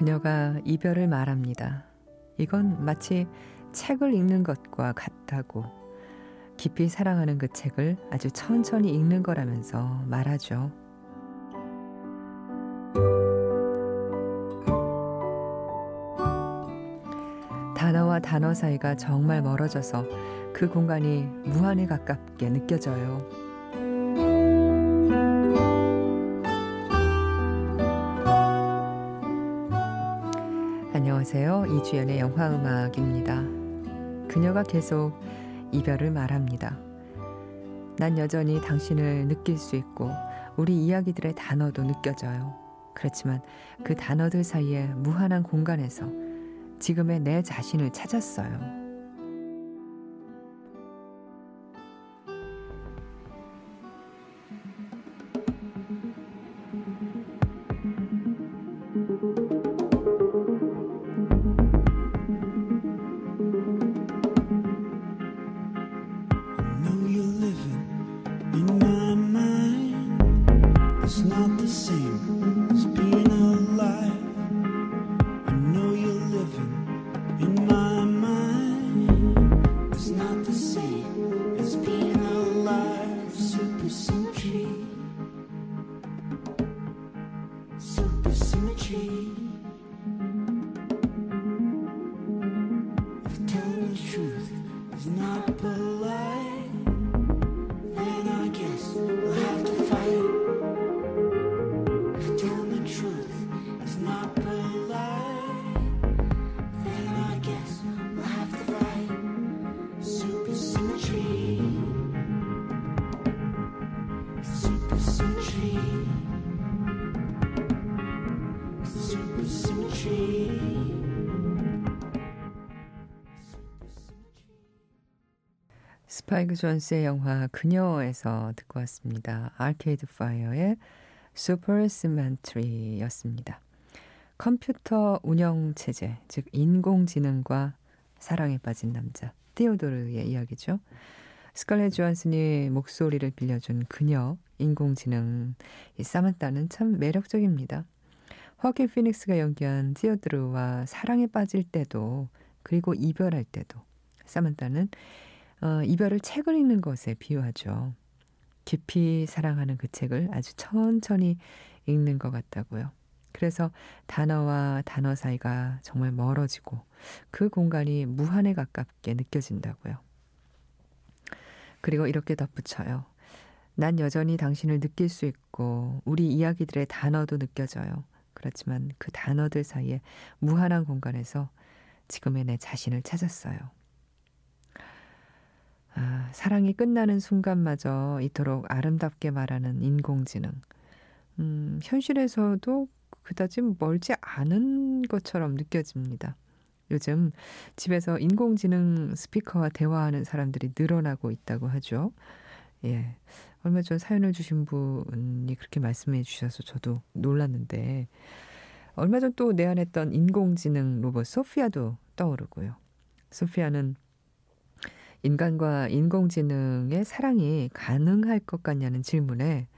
그녀가 이별을 말합니다. 이건 마치 책을 읽는 것과 같다고 깊이 사랑하는 그 책을 아주 천천히 읽는 거라면서 말하죠. 단어와 단어 사이가 정말 멀어져서 그 공간이 무한에 가깝게 느껴져요. 주연의 영화 음악입니다. 그녀가 계속 이별을 말합니다. 난 여전히 당신을 느낄 수 있고 우리 이야기들의 단어도 느껴져요. 그렇지만 그 단어들 사이에 무한한 공간에서 지금의 내 자신을 찾았어요. It's been a life super century. 스파이크 존스의 영화 그녀에서 듣고 왔습니다. 아케이드 파이어의 Supersymmetry였습니다. 컴퓨터 운영 체제, 즉 인공지능과 사랑에 빠진 남자 티오도르의 이야기죠. 스칼렛 조한슨이 목소리를 빌려준 그녀, 인공지능 이 사만타는 참 매력적입니다. 호아킨 피닉스가 연기한 티오도르와 사랑에 빠질 때도 그리고 이별할 때도 사만타는 어, 이별을 책을 읽는 것에 비유하죠. 깊이 사랑하는 그 책을 아주 천천히 읽는 것 같다고요. 그래서 단어와 단어 사이가 정말 멀어지고 그 공간이 무한에 가깝게 느껴진다고요. 그리고 이렇게 덧붙여요. 난 여전히 당신을 느낄 수 있고 우리 이야기들의 단어도 느껴져요. 그렇지만 그 단어들 사이에 무한한 공간에서 지금의 내 자신을 찾았어요. 아, 사랑이 끝나는 순간마저 이토록 아름답게 말하는 인공지능. 음, 현실에서도 그다지 멀지 않은 것처럼 느껴집니다. 요즘 집에서 인공지능 스피커와 대화하는 사람들이 늘어나고 있다고 하죠. 예. 얼마 전 사연을 주신 분이 그렇게 말씀해 주셔서 저도 놀랐는데, 얼마 전 또 내한했던 인공지능 로봇 소피아도 떠오르고요. 소피아는 인간과 인공지능의 사랑이 가능할 것 같냐는 질문에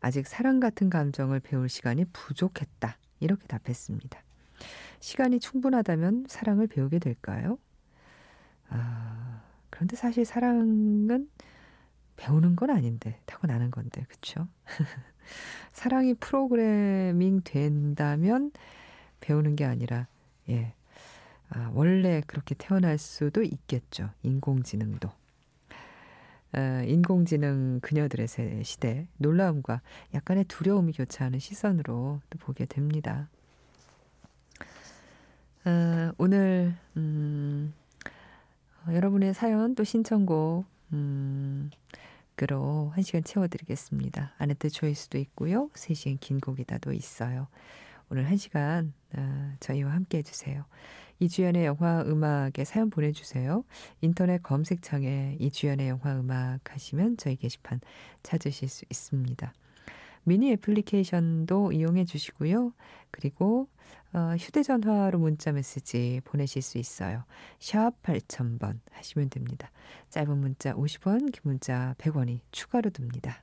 아직 사랑 같은 감정을 배울 시간이 부족했다. 이렇게 답했습니다. 시간이 충분하다면 사랑을 배우게 될까요? 아, 그런데 사실 사랑은 배우는 건 아닌데, 타고나는 건데, 그쵸? 사랑이 프로그래밍 된다면 배우는 게 아니라, 예, 아, 원래 그렇게 태어날 수도 있겠죠. 인공지능도. 아, 인공지능 그녀들의 시대 놀라움과 약간의 두려움이 교차하는 시선으로 또 보게 됩니다. 아, 오늘 음, 어, 여러분의 사연 또 신청곡 음, 그로 한 시간 채워드리겠습니다. 아네트 초이스도 있고요. 3시간 긴 곡이다도 있어요. 오늘 한 시간 아, 저희와 함께 해주세요. 이주연의 영화 음악에 사연 보내주세요. 인터넷 검색창에 이주연의 영화 음악 하시면 저희 게시판 찾으실 수 있습니다. 미니 애플리케이션도 이용해 주시고요. 그리고 어, 휴대전화로 문자 메시지 보내실 수 있어요. 샵 8000번 하시면 됩니다. 짧은 문자 50원, 긴 문자 100원이 추가로 듭니다.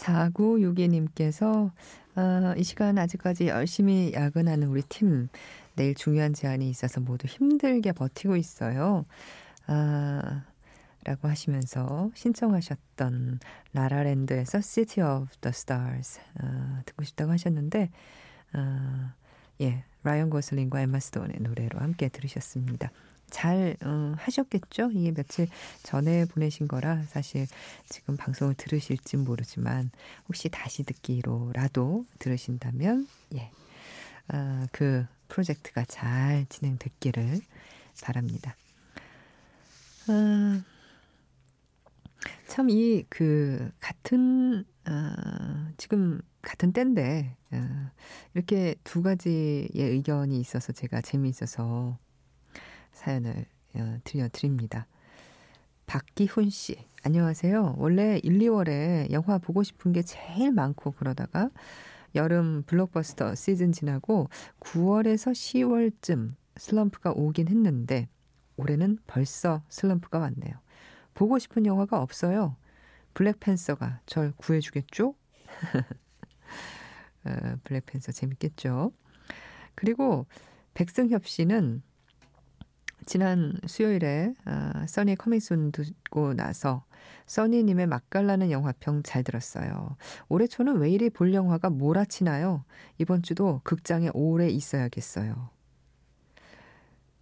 4962님께서 어, 이 시간 아직까지 열심히 야근하는 우리 팀 내일 중요한 제안이 있어서 모두 힘들게 버티고 있어요. 아, 라고 하시면서 신청하셨던 라라랜드에서 City of the Stars 어, 듣고 싶다고 하셨는데 어, 예 라이언 고슬링과 엠마 스톤의 노래로 함께 들으셨습니다. 잘 어, 하셨겠죠? 이게 며칠 전에 보내신 거라 사실 지금 방송을 들으실지 모르지만 혹시 다시 듣기로라도 들으신다면 예, 어, 그 프로젝트가 잘 진행됐기를 바랍니다. 어, 참이 그 같은 어, 지금 같은 때인데 어, 이렇게 두 가지의 의견이 있어서 제가 재미있어서 사연을 어, 들려드립니다. 박기훈 씨, 안녕하세요. 원래 1, 2월에 영화 보고 싶은 게 제일 많고 그러다가 여름 블록버스터 시즌 지나고 9월에서 10월쯤 슬럼프가 오긴 했는데 올해는 벌써 슬럼프가 왔네요. 보고 싶은 영화가 없어요. 블랙팬서가 절 구해주겠죠? 어, 블랙팬서 재밌겠죠? 그리고 백승협 씨는 지난 수요일에 어, 써니 커밍순 듣고 나서 써니님의 맛깔나는 영화평 잘 들었어요. 올해 초는 왜 이리 볼 영화가 몰아치나요? 이번 주도 극장에 오래 있어야겠어요.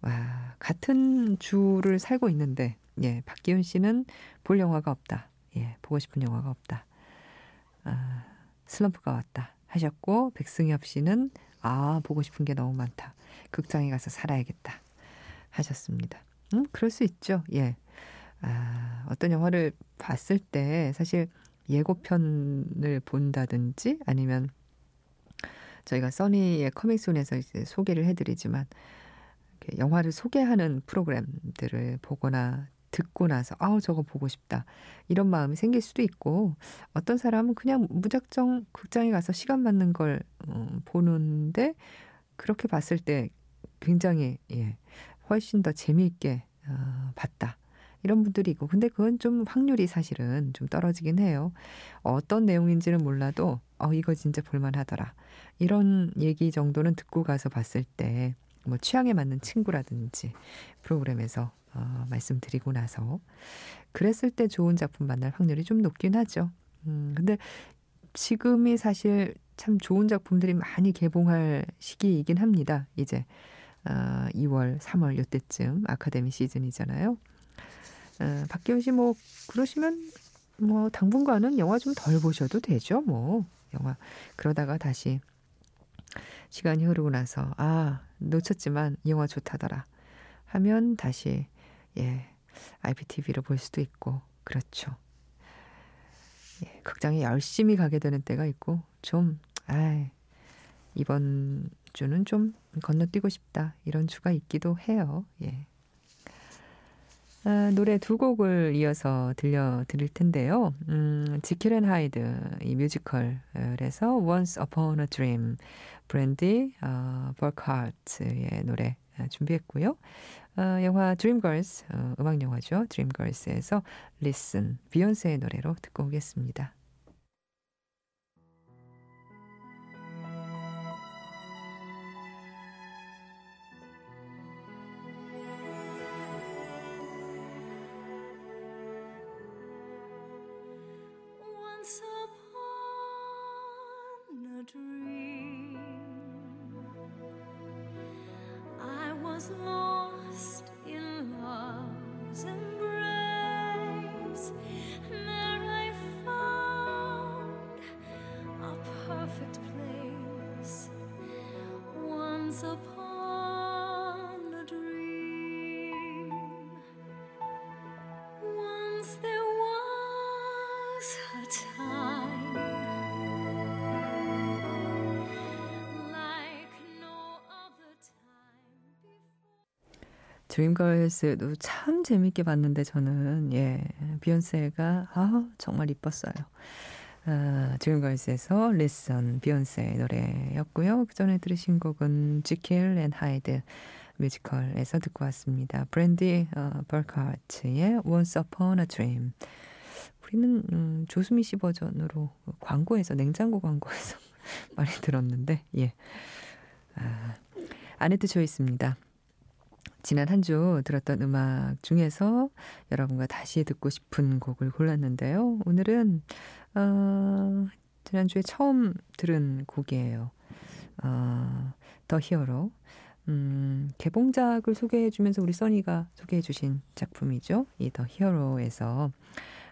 와, 같은 주를 살고 있는데, 예, 박기훈 씨는 볼 영화가 없다. 예, 보고 싶은 영화가 없다. 아, 슬럼프가 왔다. 하셨고, 백승엽 씨는, 아, 보고 싶은 게 너무 많다. 극장에 가서 살아야겠다. 하셨습니다. 음, 그럴 수 있죠. 예. 아, 어떤 영화를 봤을 때 사실 예고편을 본다든지 아니면 저희가 써니의 커밍순에서 이제 소개를 해드리지만 영화를 소개하는 프로그램들을 보거나 듣고 나서 아우 저거 보고 싶다 이런 마음이 생길 수도 있고 어떤 사람은 그냥 무작정 극장에 가서 시간 맞는 걸 음, 보는데 그렇게 봤을 때 굉장히 예 훨씬 더 재미있게 어, 봤다. 이런 분들이 있고 근데 그건 좀 확률이 사실은 좀 떨어지긴 해요. 어떤 내용인지는 몰라도 어 이거 진짜 볼만하더라. 이런 얘기 정도는 듣고 가서 봤을 때 뭐 취향에 맞는 친구라든지 프로그램에서 어, 말씀드리고 나서 그랬을 때 좋은 작품 만날 확률이 좀 높긴 하죠. 음, 근데 지금이 사실 참 좋은 작품들이 많이 개봉할 시기이긴 합니다. 이제 어, 2월, 3월 요때쯤 아카데미 시즌이잖아요. 어, 박기훈 씨 뭐 그러시면 뭐 당분간은 영화 좀 덜 보셔도 되죠. 뭐 영화 그러다가 다시 시간이 흐르고 나서 아 놓쳤지만 이 영화 좋다더라 하면 다시 예 IPTV로 볼 수도 있고 그렇죠. 예, 극장에 열심히 가게 되는 때가 있고 좀 아, 이번 주는 좀 건너뛰고 싶다 이런 주가 있기도 해요. 예. 아, 노래 두 곡을 이어서 들려드릴 텐데요. 음, Jekyll and Hyde 이 뮤지컬에서 Once Upon a Dream 브랜디 어, 버크하트의 노래 준비했고요. 어, 영화 Dreamgirls 어, 음악 영화죠. Dreamgirls에서 Listen 비욘세의 노래로 듣고 오겠습니다. Dreamgirls도 참 재밌게 봤는데 저는 예 비욘세가 아 정말 이뻤어요. 아, Dreamgirls에서 Listen 비욘세 노래였고요. 그 전에 들으신 곡은 Jekyll and Hyde 뮤지컬에서 듣고 왔습니다. 브랜디 어, 버크하트의 Once Upon a Dream. 우리는 음, 조수미 씨 버전으로 광고에서 냉장고 광고에서 많이 들었는데 예. 아, 아네트 choice입니다. 지난 한 주 들었던 음악 중에서 여러분과 다시 듣고 싶은 곡을 골랐는데요. 오늘은 어, 지난주에 처음 들은 곡이에요. 어, The Hero. 음, 개봉작을 소개해주면서 우리 써니가 소개해주신 작품이죠. 이 The Hero에서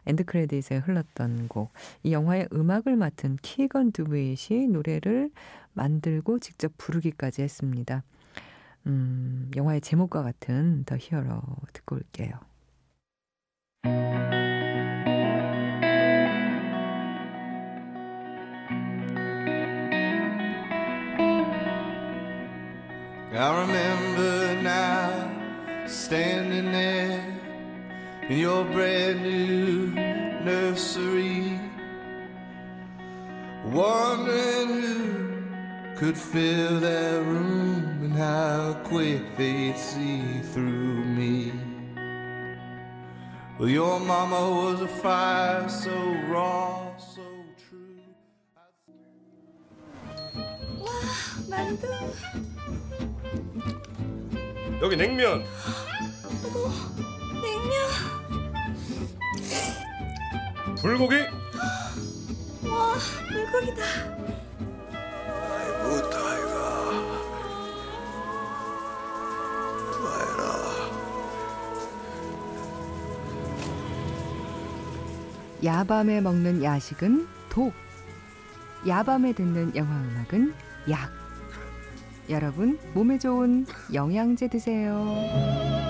end credit에 흘렀던 곡. 이 영화의 음악을 맡은 키건 드윗이 노래를 만들고 직접 부르기까지 했습니다. 음, 영화의 제목과 같은 더 히어로 듣고 올게요. I remember now standing there in your brand new nursery, wondering who could fill that room and how quick they'd see through me. Well, your mama was a fire so raw, so true. 만두. 여기 냉면 냉면. 불고기 와, 물고기다. 야밤에 먹는 야식은 독. 야밤에 듣는 영화 음악은 약. 여러분, 몸에 좋은 영양제 드세요.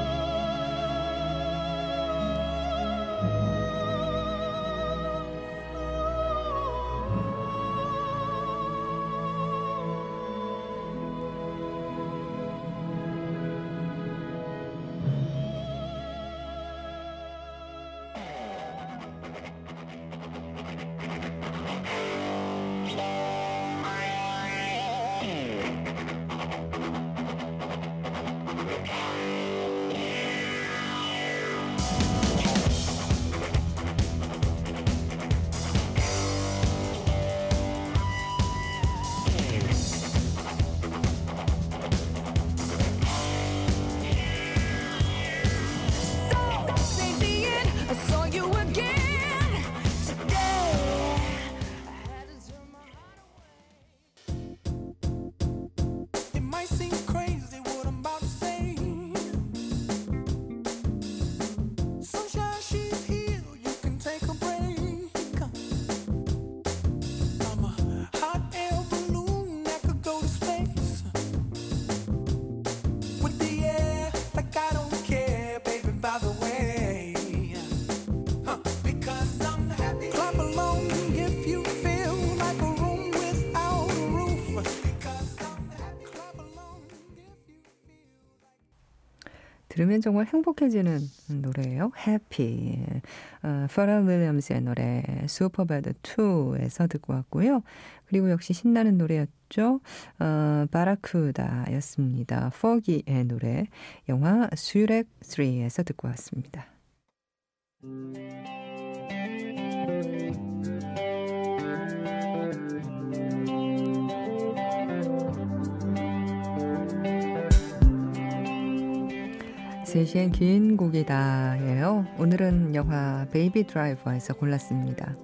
들으면 정말 행복해지는 노래예요. Happy. 어, 퍼럴 윌리엄스의 노래 슈퍼배드 2에서 듣고 왔고요. 그리고 역시 신나는 노래였죠. 어, Barracuda였습니다. 퍼기의 노래 영화 슈렉 3에서 듣고 왔습니다. 셋시엔 긴 곡이다예요. 오늘은 영화 Baby Driver에서 골랐습니다.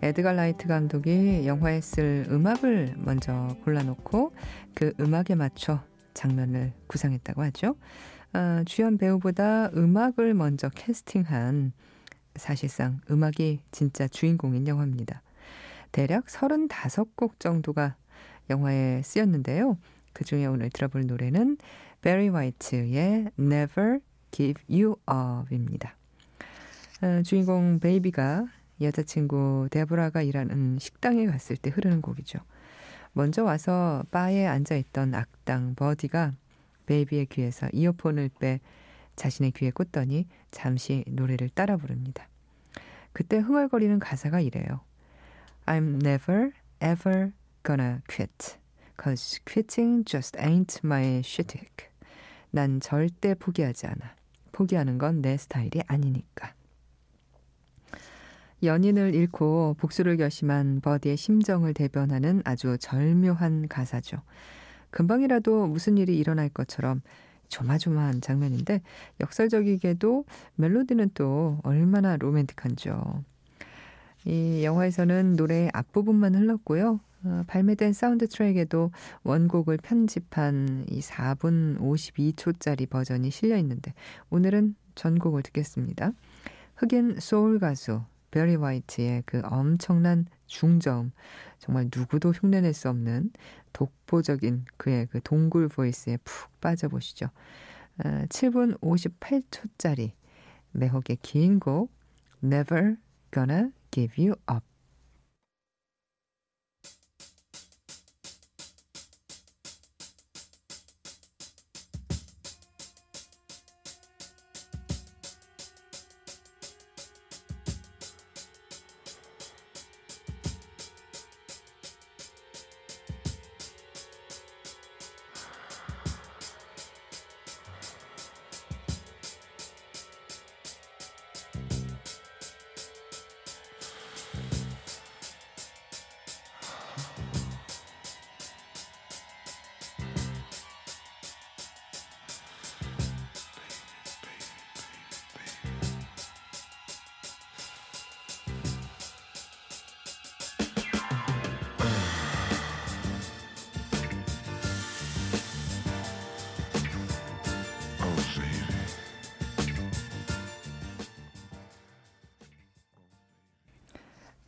에드가 라이트 감독이 영화에 쓸 음악을 먼저 골라놓고 그 음악에 맞춰 장면을 구상했다고 하죠. 아, 주연 배우보다 음악을 먼저 캐스팅한 사실상 음악이 진짜 주인공인 영화입니다. 대략 35곡 정도가 영화에 쓰였는데요. 그 중에 오늘 들어볼 노래는 베리 화이트의 Never Give You Up입니다. 어, 주인공 베이비가 여자친구 데보라가 일하는 식당에 갔을 때 흐르는 곡이죠. 먼저 와서 바에 앉아있던 악당 버디가 베이비의 귀에서 이어폰을 빼 자신의 귀에 꽂더니 잠시 노래를 따라 부릅니다. 그때 흥얼거리는 가사가 이래요. I'm never ever gonna quit. Cause quitting just ain't my shtick. 난 절대 포기하지 않아. 포기하는 건 내 스타일이 아니니까. 연인을 잃고 복수를 결심한 버디의 심정을 대변하는 아주 절묘한 가사죠. 금방이라도 무슨 일이 일어날 것처럼 조마조마한 장면인데 역설적이게도 멜로디는 또 얼마나 로맨틱한죠. 이 영화에서는 노래의 앞부분만 흘렀고요. 어, 발매된 사운드 트랙에도 원곡을 편집한 이 4분 52초짜리 버전이 실려 있는데 오늘은 전곡을 듣겠습니다. 흑인 소울 가수 베리 화이트의 그 엄청난 중저음 정말 누구도 흉내낼 수 없는 독보적인 그의 그 동굴 보이스에 푹 빠져보시죠. 어, 7분 58초짜리 매혹의 긴 곡 Never Gonna Give You Up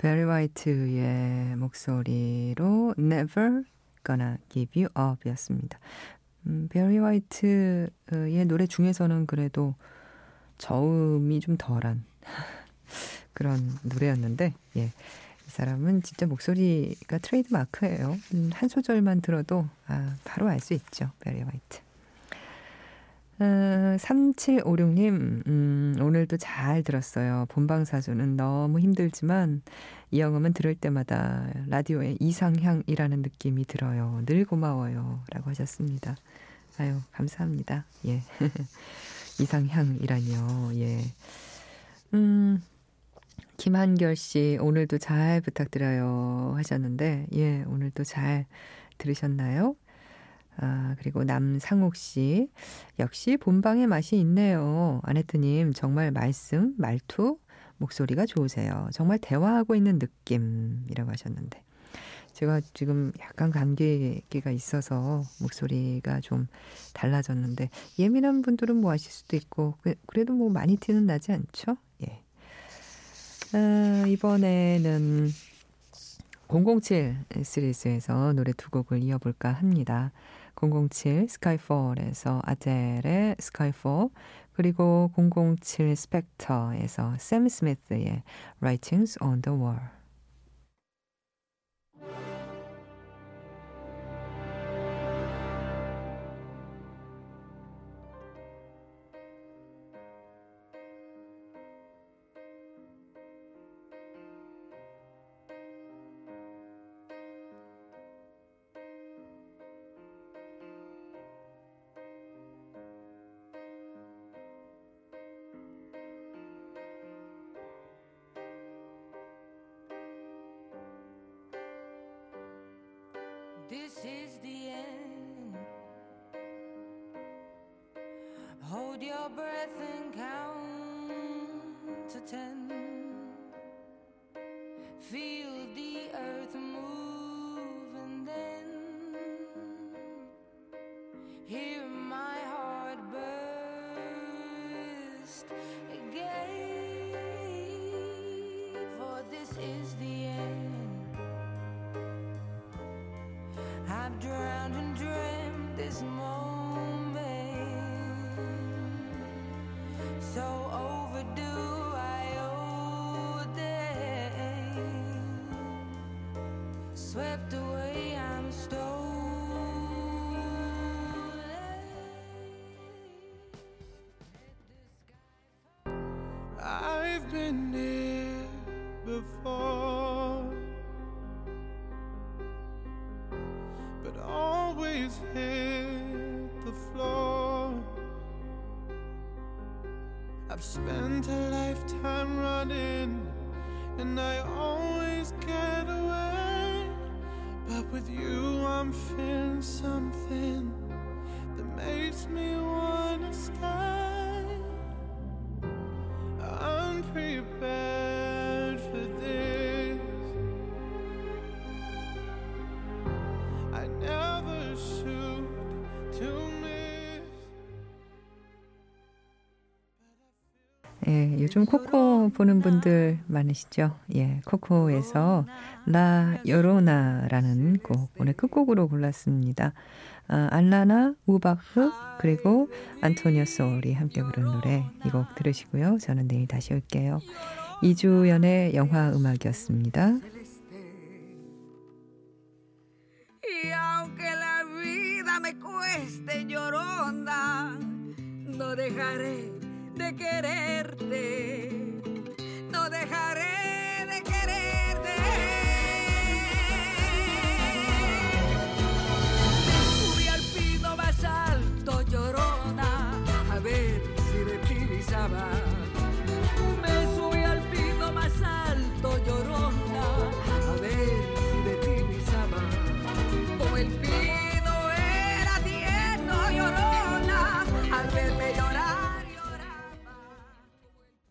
베리 화이트의 목소리로 Never Gonna Give You Up 였습니다. 음, 베리 화이트의 노래 중에서는 그래도 저음이 좀 덜한 그런 노래였는데, 예. 이 사람은 진짜 목소리가 트레이드 마크예요. 음, 한 소절만 들어도 아, 바로 알 수 있죠. 베리 화이트. 어, 3756님, 음, 오늘도 잘 들었어요. 본방사수는 너무 힘들지만, 이영음은 들을 때마다 라디오의 이상향이라는 느낌이 들어요. 늘 고마워요. 라고 하셨습니다. 아유, 감사합니다. 예. 이상향이라니요. 예. 음, 김한결 씨, 오늘도 잘 부탁드려요. 하셨는데, 예, 오늘도 잘 들으셨나요? 아, 그리고 남상옥 씨. 역시 본방의 맛이 있네요. 아네트님, 정말 말씀, 말투, 목소리가 좋으세요. 정말 대화하고 있는 느낌이라고 하셨는데. 제가 지금 약간 감기가 있어서 목소리가 좀 달라졌는데, 예민한 분들은 뭐 하실 수도 있고, 그- 그래도 뭐 많이 티는 나지 않죠? 예. 아, 이번에는 007 시리즈에서 노래 두 곡을 이어볼까 합니다. 007 스카이폴에서 아델의 스카이폴 그리고 007 스펙터에서 샘 스미스의 Writings on the Wall the end. Hold your breath and count to ten. So overdue I o swept away, I'm stolen. Spent a lifetime running, and I always get away. But with you, I'm feeling something that makes me wanna stay. 요즘 코코 보는 분들 많으시죠? 예, 코코에서 라 요로나라는 곡 오늘 끝곡으로 골랐습니다. 아, 알라나 우바흐 그리고 안토니오 소울이 함께 부른 노래 이 곡 들으시고요. 저는 내일 다시 올게요. 이주연의 영화 음악이었습니다. Dejaré quererte.